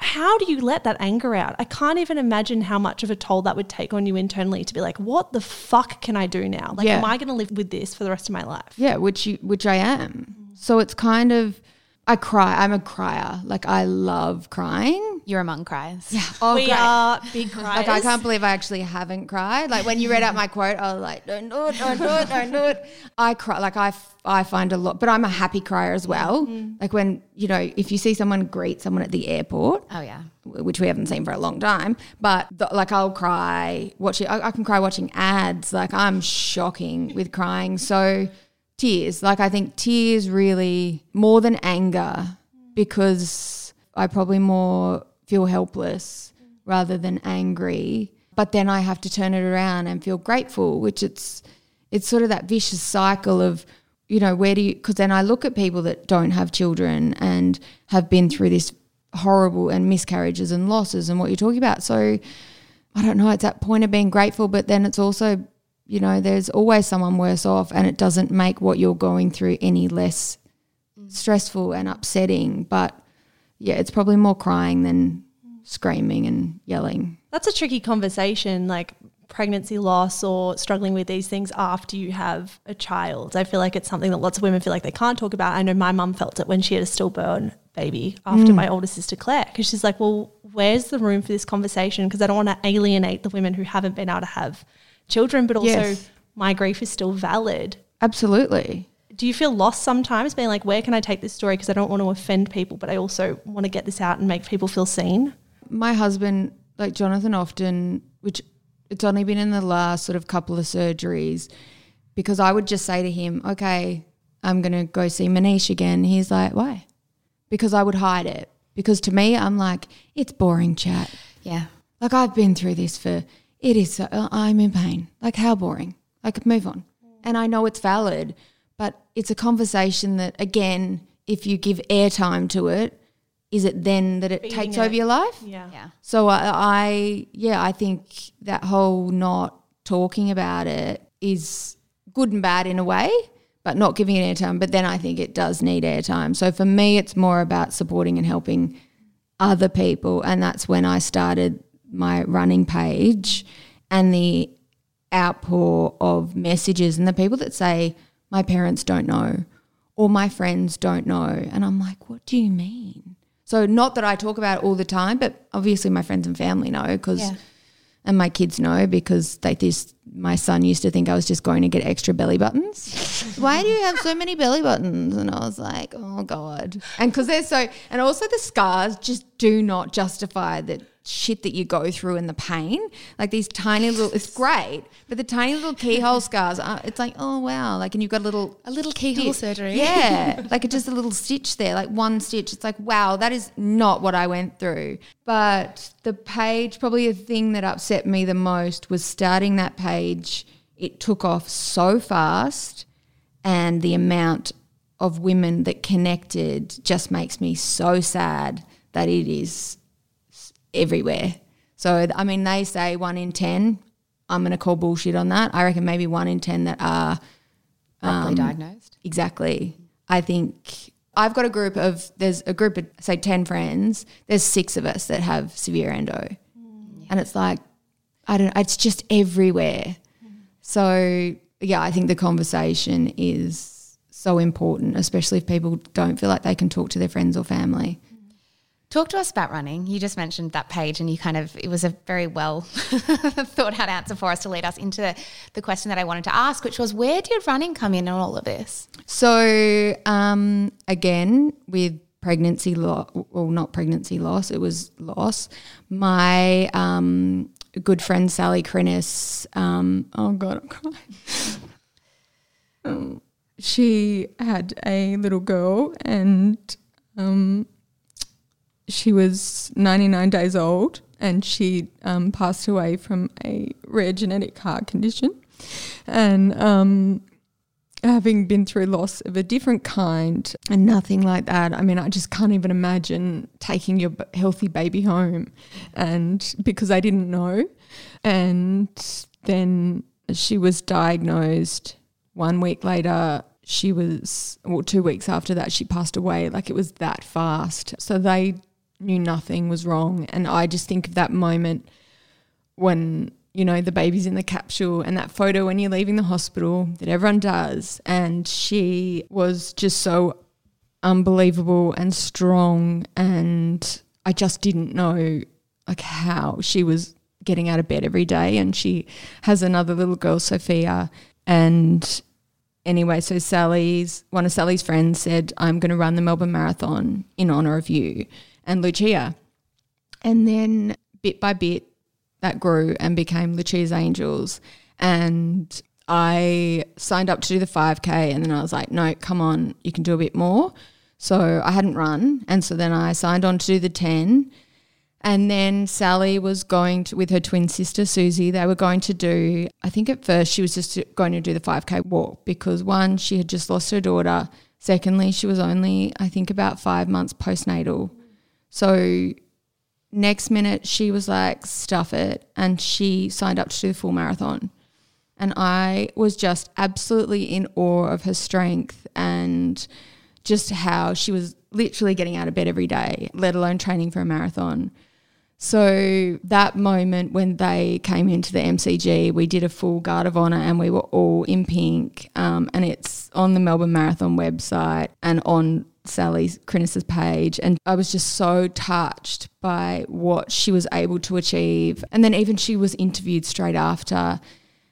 How do you let that anger out? I can't even imagine how much of a toll that would take on you internally to be like, what the fuck can I do now? Like, Yeah. am I going to live with this for the rest of my life? Yeah, which you, which I am. So it's kind of, I cry. I'm a crier. Like I love crying. You're among cries. Yeah. Oh, we great. are big cryers. Like I can't believe I actually haven't cried. Like when you read out my quote, I was like, "Don't do it, don't do it, don't do it." I cry. Like I, f- I find a lot, but I'm a happy crier as well. Mm. Like when you know, if you see someone greet someone at the airport, Oh yeah. which we haven't seen for a long time, but the, like I'll cry watching. I, I can cry watching ads. Like I'm shocking with crying. So tears. Like I think tears really more than anger because I probably more feel helpless rather than angry. But then I have to turn it around and feel grateful, which it's it's sort of that vicious cycle of you know where do you because then I look at people that don't have children and have been through this horrible and miscarriages and losses and what you're talking about. So I don't know, it's that point of being grateful, but then it's also, you know, there's always someone worse off and it doesn't make what you're going through any less mm. stressful and upsetting. But yeah, it's probably more crying than screaming and yelling. That's a tricky conversation, like pregnancy loss or struggling with these things after you have a child. I feel like it's something that lots of women feel like they can't talk about. I know my mum felt it when she had a stillborn baby after mm. my older sister Claire, because she's like, well, where's the room for this conversation? Because I don't want to alienate the women who haven't been able to have children, but also Yes. my grief is still valid. Absolutely. Do you feel lost sometimes being like, where can I take this story? Because I don't want to offend people, but I also want to get this out and make people feel seen. my husband, like Jonathan, often, which it's only been in the last sort of couple of surgeries, because I would just say to him, okay, I'm going to go see Manish again. He's like, why? Because I would hide it. Because to me, I'm like, it's boring chat. Yeah. Like I've been through this for, it is, so, I'm in pain. Like how boring? Like move on. And I know it's valid, but it's a conversation that, again, if you give airtime to it, is it then that it Feeding takes it. over your life? Yeah. Yeah. So I, I, yeah, I think that whole not talking about it is good and bad in a way, but not giving it airtime. But then I think it does need airtime. So for me, it's more about supporting and helping other people, and that's when I started my running page and the outpour of messages and the people that say my parents don't know or my friends don't know, and I'm like, what do you mean? So not that I talk about it all the time, but obviously my friends and family know because, Yeah. and my kids know because they just my son used to think I was just going to get extra belly buttons. Why do you have so many belly buttons? And I was like, oh god. And because they're so, and also the scars just do not justify the shit that you go through and the pain. Like these tiny little, it's great, but the tiny little keyhole scars, are, it's like, oh wow, like, and you've got a little A little keyhole surgery. yeah, like just a little stitch there, like one stitch. It's like, wow, that is not what I went through. But the page, probably the thing that upset me the most was starting that page. It took off so fast, and the amount of women that connected just makes me so sad that it is everywhere. So, I mean, they say one in 10. I'm going to call bullshit on that. I reckon maybe one in 10 that are Properly um, diagnosed. Exactly. I think I've got a group of there's a group of say ten friends. There's six of us that have severe endo, mm, and it's like I don't. Know, it's just everywhere. So yeah, I think the conversation is so important, especially if people don't feel like they can talk to their friends or family. Talk to us about running. You just mentioned that page, and you kind of, it was a very well thought out answer for us to lead us into the question that I wanted to ask, which was where did running come in on all of this? So um, again, with pregnancy loss, well, not pregnancy loss, it was loss. My um, good friend Sally Crennis, um, oh god, I'm crying. Um, she had a little girl, and um, she was 99 days old, and she um, passed away from a rare genetic heart condition. And um, having been through loss of a different kind and nothing like that, I mean, I just can't even imagine taking your healthy baby home. And because I didn't know. And then she was diagnosed one week later. She was, well, two weeks after that, she passed away. Like it was that fast. So they knew nothing was wrong. And I just think of that moment when you know the baby's in the capsule and that photo when you're leaving the hospital that everyone does. And she was just so unbelievable and strong. And I just didn't know like how she was getting out of bed every day. And she has another little girl Sophia. And anyway so Sally's one of Sally's friends said I'm going to run the Melbourne Marathon in honor of you and Lucia and then bit by bit that grew and became Lucia's Angels. And I signed up to do the 5K and then I was like, no, come on, you can do a bit more. So I hadn't run. And so then I signed on to do the 10. And then Sally was going to, with her twin sister Susie, they were going to do, I think at first she was just going to do the 5K walk because one, she had just lost her daughter. Secondly, she was only, I think, about five months postnatal. So next minute she was like, stuff it. And she signed up to do the full marathon. And I was just absolutely in awe of her strength and just how she was literally getting out of bed every day, let alone training for a marathon. So that moment when they came into the MCG, we did a full guard of honour and we were all in pink. Um, and it's on the Melbourne Marathon website and on Sally's Krinis's page. And I was just so touched by what she was able to achieve. And then even she was interviewed straight after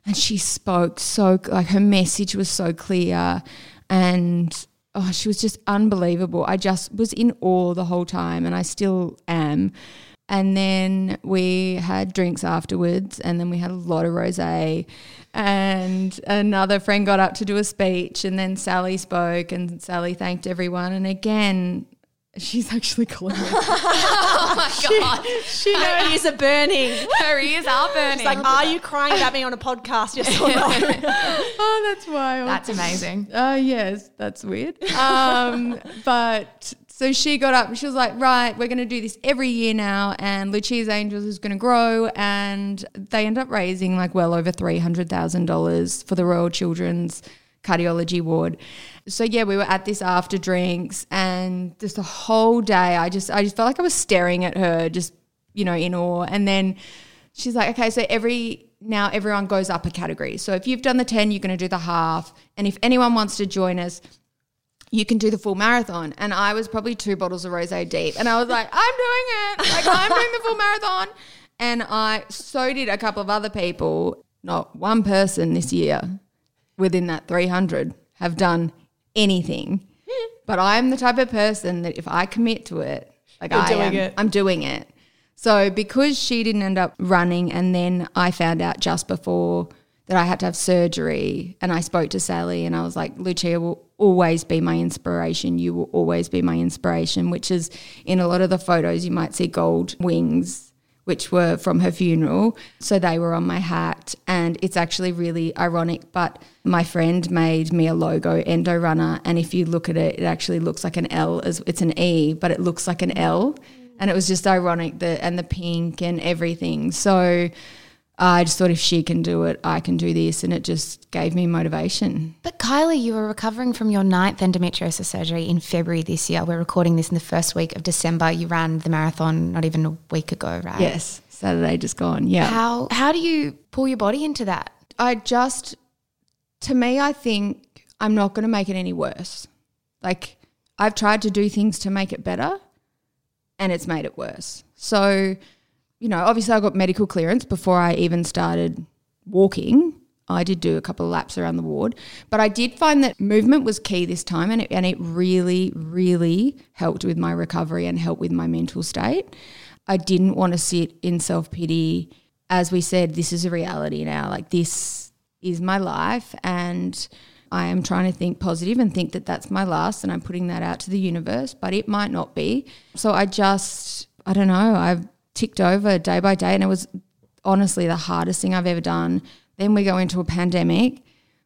and she spoke so, like her message was so clear. And oh, she was just unbelievable. I just was in awe the whole time and I still am. And then we had drinks afterwards, and then we had a lot of rose. And another friend got up to do a speech, and then Sally spoke, and Sally thanked everyone. And again, she's actually calling me. Oh my god, She her ears are burning. her ears are burning. It's like, are you crying about me on a podcast? Yes or no? oh, that's wild. That's amazing. Uh, yes, that's weird. Um, but so she got up and she was like, right, we're going to do this every year now. And Lucia's Angels is going to grow. And they end up raising like well over $300,000 for the Royal Children's Cardiology Ward. So yeah, we were at this after drinks and just the whole day, I just, I just felt like I was staring at her, just, you know, in awe. And then she's like, okay, so every, now everyone goes up a category. So if you've done the 10, you're going to do the half. And if anyone wants to join us, you can do the full marathon. And I was probably two bottles of rose deep. And I was like, I'm doing it. Like, I'm doing the full marathon. And I, so did a couple of other people. Not one person this year within that 300 have done anything. But I'm the type of person that if I commit to it, like You're I doing am, it. I'm doing it. So because she didn't end up running, and then I found out just before that I had to have surgery, and I spoke to Sally, and I was like, Lucia will always be my inspiration. You will always be my inspiration. Which is in a lot of the photos, you might see gold wings. Which were from her funeral. So they were on my hat. And it's actually really ironic. But my friend made me a logo, Endo Runner. And if you look at it, it actually looks like an L. As It's an E, but it looks like an L and it was just ironic that and the pink and everything. So I just thought if she can do it, I can do this, and it just gave me motivation. But Kylie, you were recovering from your ninth endometriosis surgery in February this year. We're recording this in the first week of December. You ran the marathon not even a week ago, right? Yes, Saturday just gone. Yeah, How how do you pull your body into that? I just, to me, I think I'm not going to make it any worse. Like I've tried to do things to make it better, and it's made it worse. So, you know, obviously I got medical clearance before I even started walking. I did do a couple of laps around the ward, but I did find that movement was key this time, and it, and it really, really helped with my recovery and helped with my mental state. I didn't want to sit in self pity. As we said, this is a reality now. Like this is my life, and I am trying to think positive and think that that's my last, and I'm putting that out to the universe, but it might not be. So I just, I don't know. I've ticked over day by day. And it was honestly the hardest thing I've ever done. Then we go into a pandemic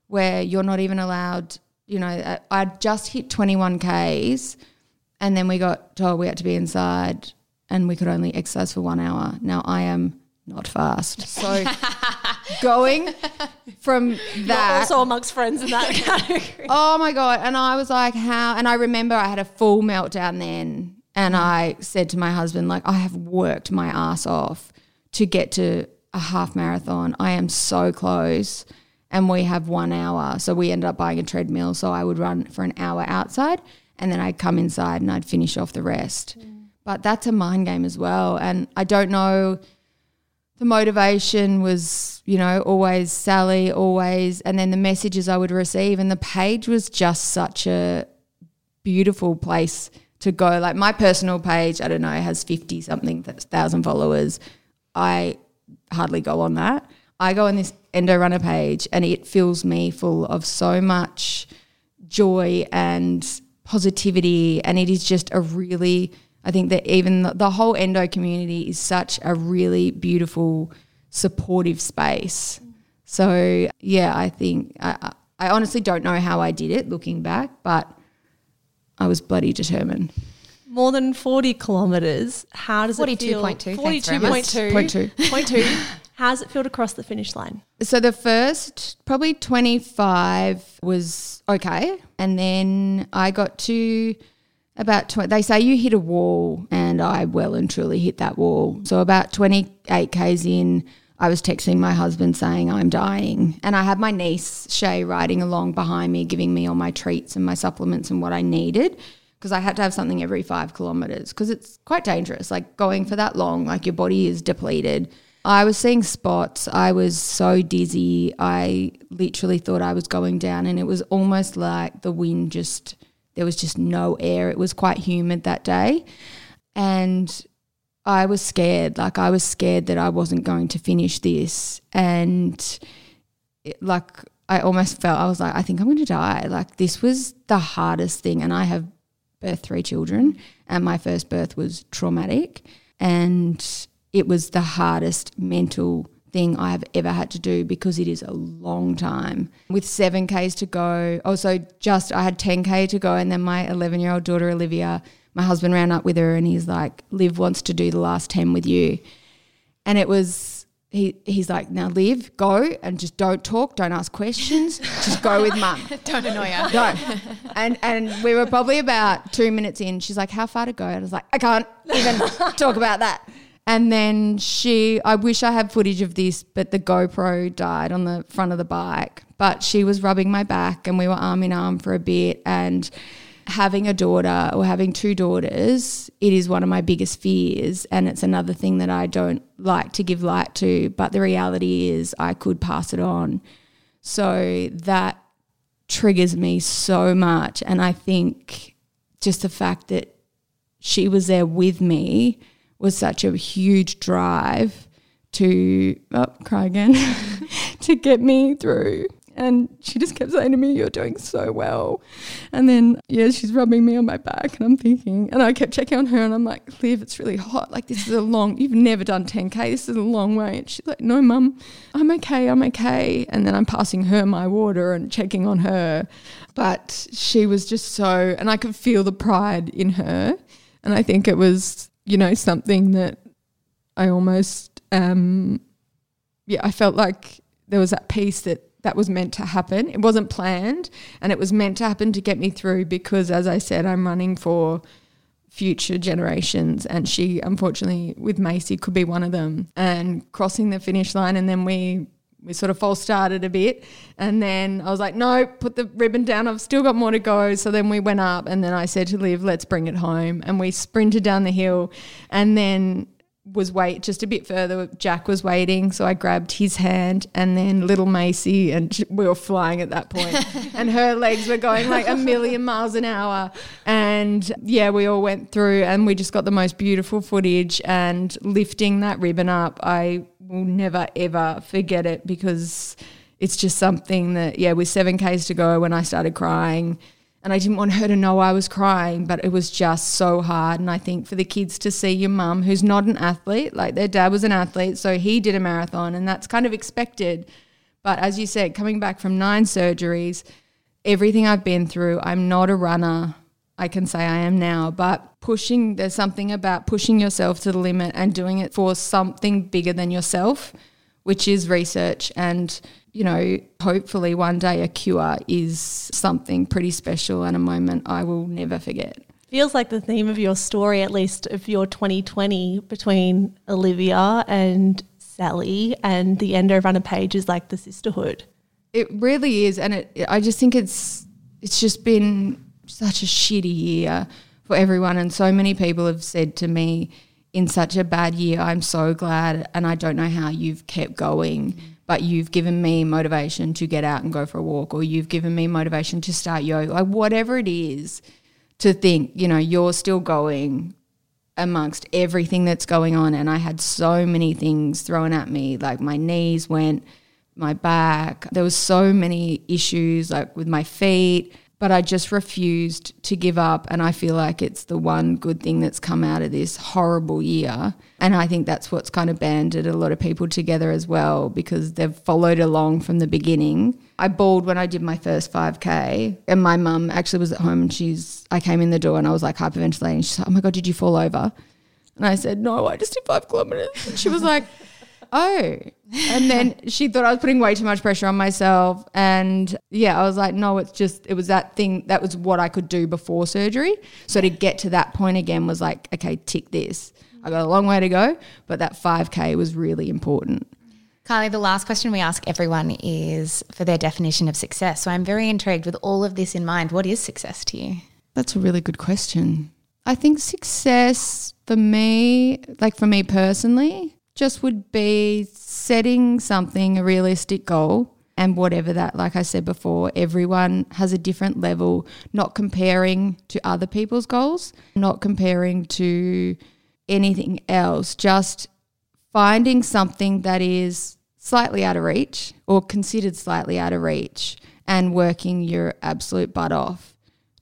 where you're not even allowed, you know, I- just hit 21 Ks and then we got told we had to be inside and we could only exercise for one hour. Now I am not fast. So going from that. also amongst friends in that category. Oh my god! And I was like, how? And I remember I had a full meltdown then, and I said to my husband, like, I have worked my ass off to get to a half marathon. I am so close, and we have one hour. So we ended up buying a treadmill. So I would run for an hour outside, and then I'd come inside and I'd finish off the rest. Mm. But that's a mind game as well, and I don't know the motivation was, you know, always Sally, always, and then the messages I would receive, and the page was just such a beautiful place to go. Like my personal page, I don't know, has fifty something thousand followers. I hardly go on that. I go on this Endo Runner page, and it fills me full of so much joy and positivity, and it is just a really I think that even the, the whole endo community is such a really beautiful, supportive space. So yeah, I think I I honestly don't know how I did it looking back, but I was bloody determined. More than 40 kilometres. How does it feel? 42.2, thanks very much. 42.2. Point two. Point two. How does it feel to cross the finish line? So the first probably 25 was okay. And then I got to about 20. They say you hit a wall, and I well and truly hit that wall. So about 28 Ks in, I was texting my husband saying I'm dying. And I had my niece, Shay, riding along behind me, giving me all my treats and my supplements and what I needed. Because I had to have something every five kilometers because it's quite dangerous. Like going for that long, like your body is depleted. I was seeing spots. I was so dizzy. I literally thought I was going down, and it was almost like the wind just, there was just no air. It was quite humid that day. And I was scared. Like, I was scared that I wasn't going to finish this. And, it, like, I almost felt, I was like, I think I'm going to die. Like, this was the hardest thing. And I have birthed three children, and my first birth was traumatic. And it was the hardest mental thing I have ever had to do because it is a long time. With seven Ks to go, oh, also just I had 10K to go, and then my 11 year old daughter, Olivia, my husband ran up with her and he's like, Liv wants to do the last 10 with you. And it was, he, he's like, now Liv, go and just don't talk, don't ask questions, just go with mum. Don't annoy her. No. And and we were probably about two minutes in. She's like, How far to go? And I was like, I can't even talk about that. And then she, I wish I had footage of this, but the GoPro died on the front of the bike. But she was rubbing my back and we were arm in arm for a bit. And having a daughter or having two daughters, it is one of my biggest fears. And it's another thing that I don't like to give light to. But the reality is, I could pass it on. So that triggers me so much. And I think just the fact that she was there with me was such a huge drive to, oh, cry again, to get me through. And she just kept saying to me, You're doing so well. And then, yeah, she's rubbing me on my back. And I'm thinking, and I kept checking on her and I'm like, Liv, it's really hot. Like, this is a long, you've never done 10K. This is a long way. And she's like, No, mum, I'm okay. I'm okay. And then I'm passing her my water and checking on her. But she was just so, and I could feel the pride in her. And I think it was, you know, something that I almost, um, yeah, I felt like there was that piece that that was meant to happen. It wasn't planned and it was meant to happen to get me through because, as I said, I'm running for future generations. And she, unfortunately, with Macy, could be one of them. And crossing the finish line, and then we we sort of false started a bit and then I was like, no, put the ribbon down. I've still got more to go. So then we went up and then I said to Liv, let's bring it home. And we sprinted down the hill and then was wait just a bit further. Jack was waiting. So I grabbed his hand and then little Macy and we were flying at that point and her legs were going like a million miles an hour. And yeah, we all went through and we just got the most beautiful footage and lifting that ribbon up. I will never ever forget it because it's just something that yeah with 7ks to go when i started crying And I didn't want her to know I was crying, but it was just so hard. And I think for the kids to see your mum, who's not an athlete, like their dad was an athlete, so he did a marathon, and that's kind of expected. But as you said, coming back from nine surgeries, everything I've been through, I'm not a runner. I can say I am now, but pushing, there's something about pushing yourself to the limit and doing it for something bigger than yourself, which is research. And, you know, hopefully one day a cure is something pretty special and a moment I will never forget. Feels like the theme of your story, at least of your 2020 between Olivia and Sally and the end Endo Runner page is like the sisterhood. It really is, and it, I just think it's it's just been such a shitty year for everyone, and so many people have said to me, "In such a bad year, I'm so glad, and I don't know how you've kept going." But you've given me motivation to get out and go for a walk, or you've given me motivation to start yoga, like whatever it is, to think, you know, you're still going amongst everything that's going on. And I had so many things thrown at me, like my knees went, my back. There was so many issues like with my feet, but I just refused to give up and I feel like it's the one good thing that's come out of this horrible year. And I think that's what's kind of banded a lot of people together as well because they've followed along from the beginning. I bawled when I did my first 5k and my mum actually was at home and she's I came in the door and I was like hyperventilating. She's like, "Oh my god, did you fall over?" And I said, "No, I just did 5 kilometers." And she was like, oh. And then she thought I was putting way too much pressure on myself. And yeah, I was like, no, it's just, it was that thing, that was what I could do before surgery. So to get to that point again was like, okay, tick this. I got a long way to go, but that 5K was really important. Kylie, the last question we ask everyone is for their definition of success. So I'm very intrigued with all of this in mind. What is success to you? That's a really good question. I think success for me, like for me personally, just would be setting something, a realistic goal, and whatever that, like I said before, everyone has a different level, not comparing to other people's goals, not comparing to anything else, just finding something that is slightly out of reach or considered slightly out of reach and working your absolute butt off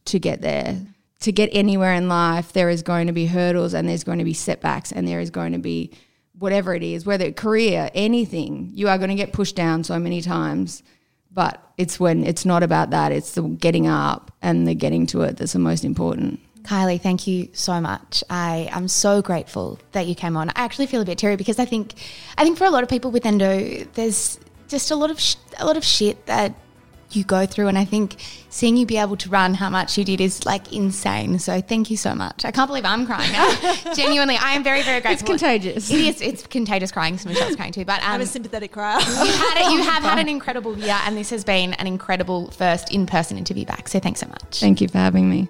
to get there. To get anywhere in life, there is going to be hurdles and there's going to be setbacks and there is going to be whatever it is, whether career, anything, you are going to get pushed down so many times. But it's when it's not about that, it's the getting up and the getting to it that's the most important. Kylie, thank you so much. I am so grateful that you came on. I actually feel a bit teary because I think, I think for a lot of people with endo, there's just a lot of sh- a lot of shit that you go through. And I think seeing you be able to run how much you did is like insane. So thank you so much. I can't believe I'm crying now. Genuinely, I am very, very grateful. It's contagious. It is. It's contagious crying. So Michelle's crying too. But um, I'm a sympathetic crier. you, had you have had an incredible year, and this has been an incredible first in person interview back. So thanks so much. Thank you for having me.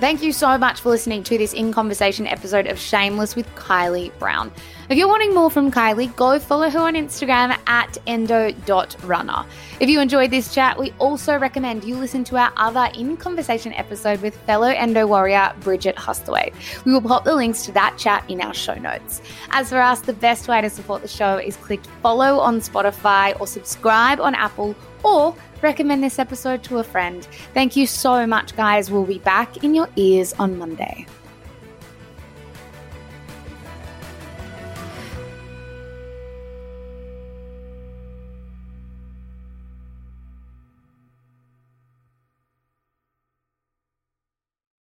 Thank you so much for listening to this in conversation episode of Shameless with Kylie Brown. If you're wanting more from Kylie, go follow her on Instagram at endo.runner. If you enjoyed this chat, we also recommend you listen to our other in conversation episode with fellow endo warrior Bridget Hustwaite. We will pop the links to that chat in our show notes. As for us, the best way to support the show is click follow on Spotify or subscribe on Apple or recommend this episode to a friend. Thank you so much, guys. We'll be back in your ears on Monday.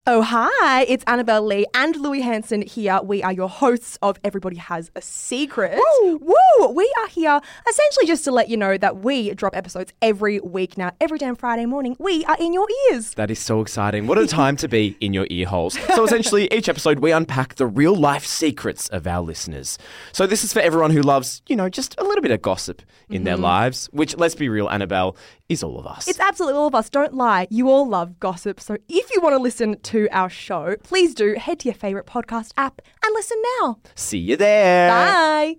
Oh, hi, it's Annabelle Lee and Louis Hanson here. We are your hosts of Everybody Has a Secret. Woo! Woo! We are here essentially just to let you know that we drop episodes every week now. Every damn Friday morning, we are in your ears. That is so exciting. What a time to be in your ear holes. So, essentially, each episode we unpack the real life secrets of our listeners. So, this is for everyone who loves, you know, just a little bit of gossip in their mm-hmm. lives, which, let's be real, Annabelle, is all of us. It's absolutely all of us. Don't lie. You all love gossip. So if you want to listen to our show, please do head to your favourite podcast app and listen now. See you there. Bye.